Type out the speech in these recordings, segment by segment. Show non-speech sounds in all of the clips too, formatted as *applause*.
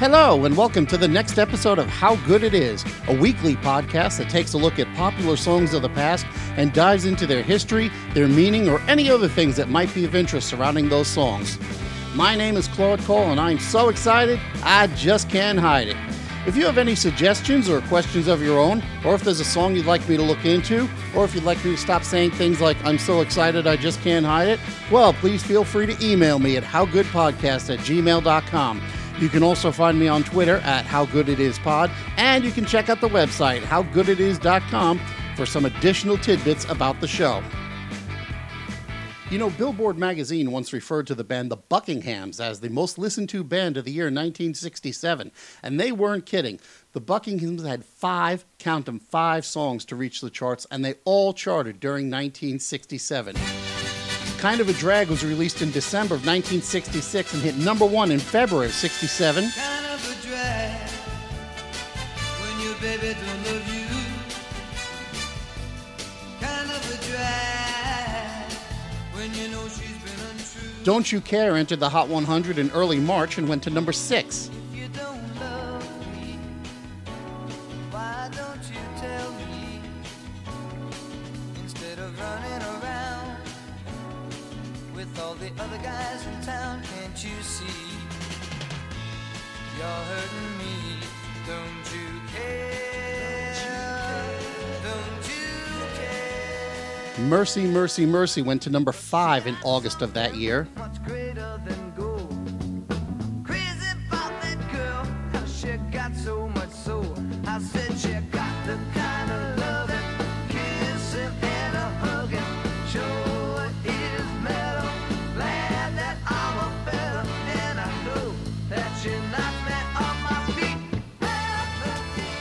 Hello, and welcome to the next episode of How Good It Is, a weekly podcast that takes a look at popular songs of the past and dives into their history, their meaning, or any other things that might be of interest surrounding those songs. My name is Claude Cole, and I'm so excited, I just can't hide it. If you have any suggestions or questions of your own, or if there's a song you'd like me to look into, or if you'd like me to stop saying things like, I'm so excited I just can't hide it, well, please feel free to email me at howgoodpodcast at gmail.com. You can also find me on Twitter at howgooditispod, and you can check out the website, howgooditis.com, for some additional tidbits about the show. You know, Billboard magazine once referred to the band the Buckinghams as the most listened to band of the year 1967, and they weren't kidding. The Buckinghams had five, count them, five songs to reach the charts, and they all charted during 1967. Kind of a Drag was released in December of 1966 and hit number one in February of 67. kind of a drag when your baby don't love you. Kind of a drag when you know she's been untrue. Don't You Care entered the Hot 100 in early March and went to number six. With all the other guys in town? Can't you see you're hurting me? Don't you care? Don't you care? Mercy, Mercy, Mercy went to number five in August of that year.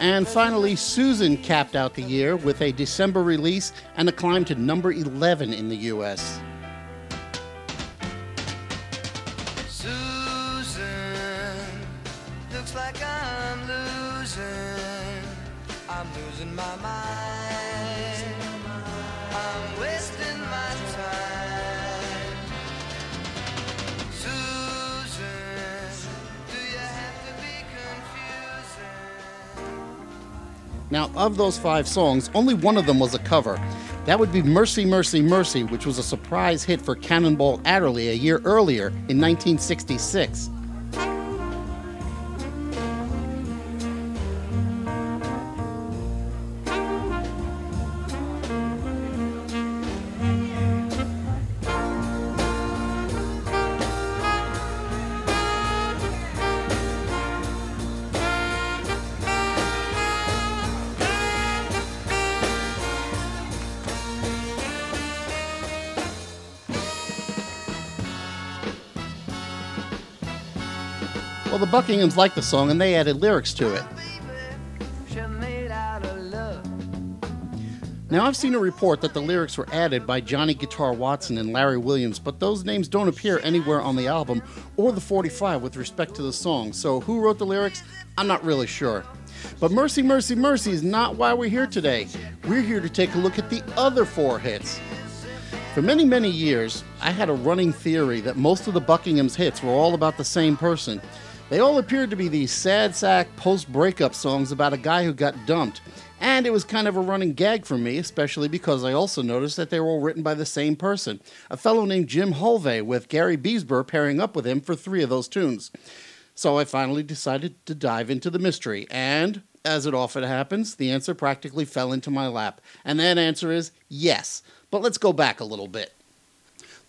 And finally, Susan capped out the year with a December release and a climb to number 11 in the US. Now, of those five songs, only one of them was a cover. That would be Mercy, Mercy, Mercy, which was a surprise hit for Cannonball Adderley a year earlier in 1966. Well, the Buckinghams liked the song and they added lyrics to it. Now, I've seen a report that the lyrics were added by Johnny Guitar Watson and Larry Williams, but those names don't appear anywhere on the album or the 45 with respect to the song. So, who wrote the lyrics? I'm not really sure. But Mercy, Mercy, Mercy is not why we're here today. We're here to take a look at the other four hits. For many, many years, I had a running theory that most of the Buckingham's hits were all about the same person. They all appeared to be these sad sack post breakup songs about a guy who got dumped. And it was kind of a running gag for me, especially because I also noticed that they were all written by the same person, a fellow named Jim Holvay, with Gary Beisbier pairing up with him for three of those tunes. So I finally decided to dive into the mystery, and as it often happens, the answer practically fell into my lap. And that answer is yes. But let's go back a little bit.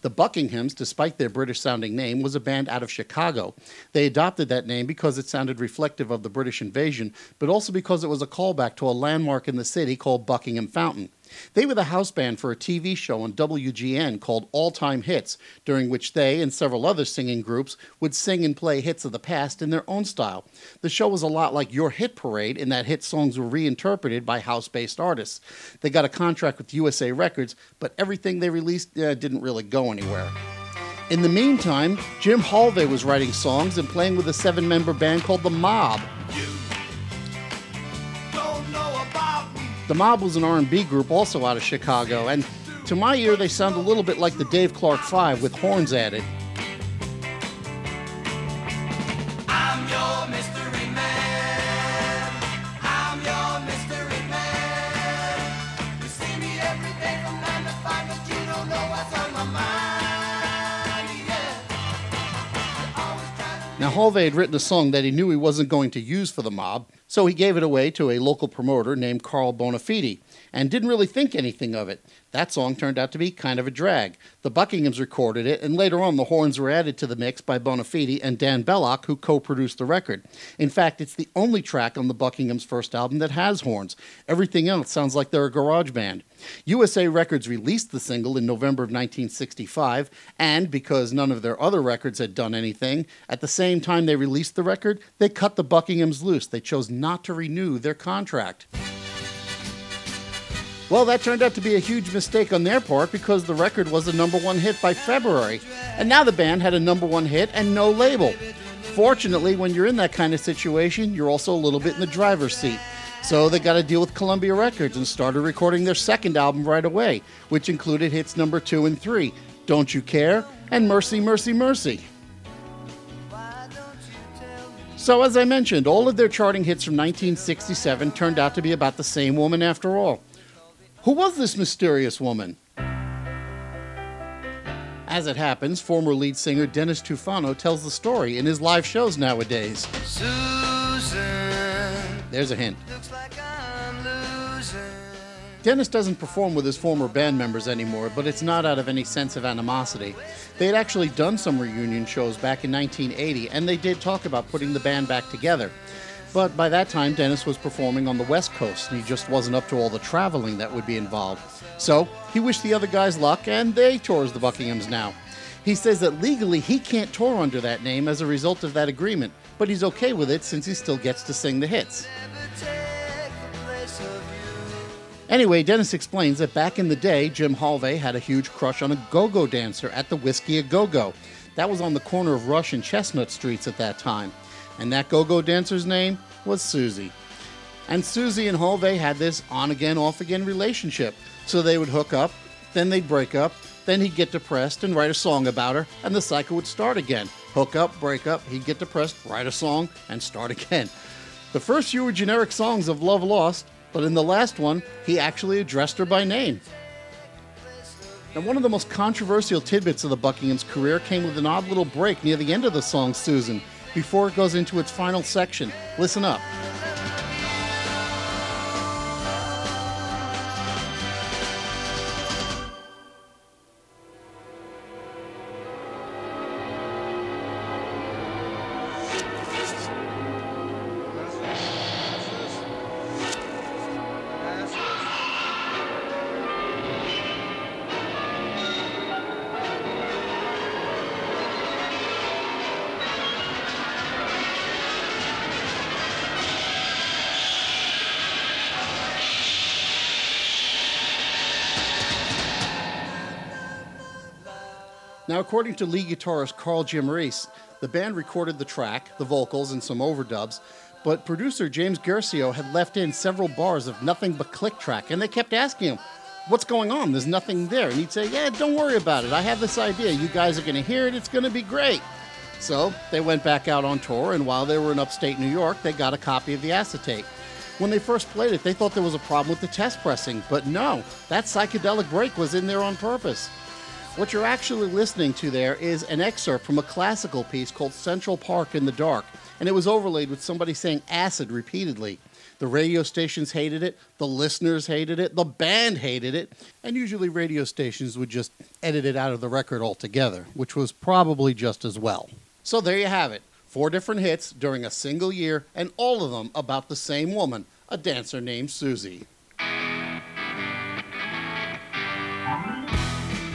The Buckinghams, despite their British sounding name, was a band out of Chicago. They adopted that name because it sounded reflective of the British invasion, but also because it was a callback to a landmark in the city called Buckingham Fountain. They were the house band for a TV show on WGN called All Time Hits, during which they and several other singing groups would sing and play hits of the past in their own style. The show was a lot like Your Hit Parade in that hit songs were reinterpreted by house based artists. They got a contract with USA Records, but everything they released uh, didn't really go anywhere. In the meantime, Jim Holvay was writing songs and playing with a seven member band called The Mob. The Mob was an R&B group also out of Chicago, and to my ear they sound a little bit like the Dave Clark 5 with horns added. I'm your mystery man. I'm your mystery man. You see me every day from nine to five, but you don't know what's on my mind. Yeah. You're always trying to Now, Holvay had written a song that he knew he wasn't going to use for the mob, so he gave it away to a local promoter named Carl Bonafede and didn't really think anything of it. That song turned out to be kind of a drag. The Buckinghams recorded it, and later on the horns were added to the mix by Bonafede and Dan Belloc, who co produced the record. In fact, it's the only track on the Buckinghams' first album that has horns. Everything else sounds like they're a garage band. USA Records released the single in November of 1965, and because none of their other records had done anything, at the same time they released the record, they cut the Buckinghams loose. They chose not to renew their contract. Well, that turned out to be a huge mistake on their part because the record was a number one hit by February. And now the band had a number one hit and no label. Fortunately, when you're in that kind of situation, you're also a little bit in the driver's seat. So they got to deal with Columbia Records and started recording their second album right away, which included hits number two and three Don't You Care and Mercy, Mercy, Mercy. So, as I mentioned, all of their charting hits from 1967 turned out to be about the same woman after all. Who was this mysterious woman? As it happens, former lead singer Dennis Tufano tells the story in his live shows nowadays. Susan, There's a hint. looks like I'm losing. Dennis doesn't perform with his former band members anymore, but it's not out of any sense of animosity. They had actually done some reunion shows back in 1980, and they did talk about putting the band back together. But by that time, Dennis was performing on the West Coast, and he just wasn't up to all the traveling that would be involved. So he wished the other guys luck, and they tours the Buckinghams now. He says that legally he can't tour under that name as a result of that agreement, but he's okay with it since he still gets to sing the hits. Anyway, Dennis explains that back in the day, Jim Holvay had a huge crush on a go go dancer at the Whiskey a Go Go. That was on the corner of Rush and Chestnut Streets at that time. And that go go dancer's name was Susie. And Susie and Holvay had this on again, off again relationship. So they would hook up, then they'd break up, then he'd get depressed and write a song about her, and the cycle would start again. Hook up, break up, he'd get depressed, write a song, and start *laughs* again. The first few were generic songs of love lost, but in the last one, he actually addressed her by name. Now, one of the most controversial tidbits of the Buckingham's career came with an odd little break near the end of the song Susan, before it goes into its final section. Listen up. Now, according to lead guitarist Carl Giammarese, the band recorded the track, the vocals, and some overdubs, but producer James Guercio had left in several bars of nothing but click track, and they kept asking him, What's going on? There's nothing there. And he'd say, Yeah, don't worry about it. I have this idea. You guys are going to hear it. It's going to be great. So they went back out on tour, and while they were in upstate New York, they got a copy of the acetate. When they first played it, they thought there was a problem with the test pressing, but no, that psychedelic break was in there on purpose. What you're actually listening to there is an excerpt from a classical piece called Central Park in the Dark, and it was overlaid with somebody saying acid repeatedly. The radio stations hated it, the listeners hated it, the band hated it, and usually radio stations would just edit it out of the record altogether, which was probably just as well. So there you have it four different hits during a single year, and all of them about the same woman, a dancer named Susie.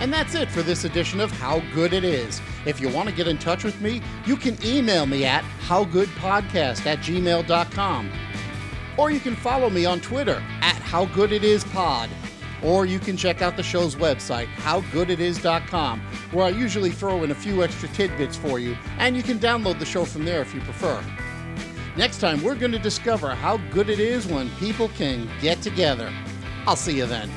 And that's it for this edition of How Good It Is. If you want to get in touch with me, you can email me at howgoodpodcast at gmail.com. Or you can follow me on Twitter at howgooditispod. Or you can check out the show's website, howgooditis.com, where I usually throw in a few extra tidbits for you, and you can download the show from there if you prefer. Next time, we're going to discover how good it is when people can get together. I'll see you then.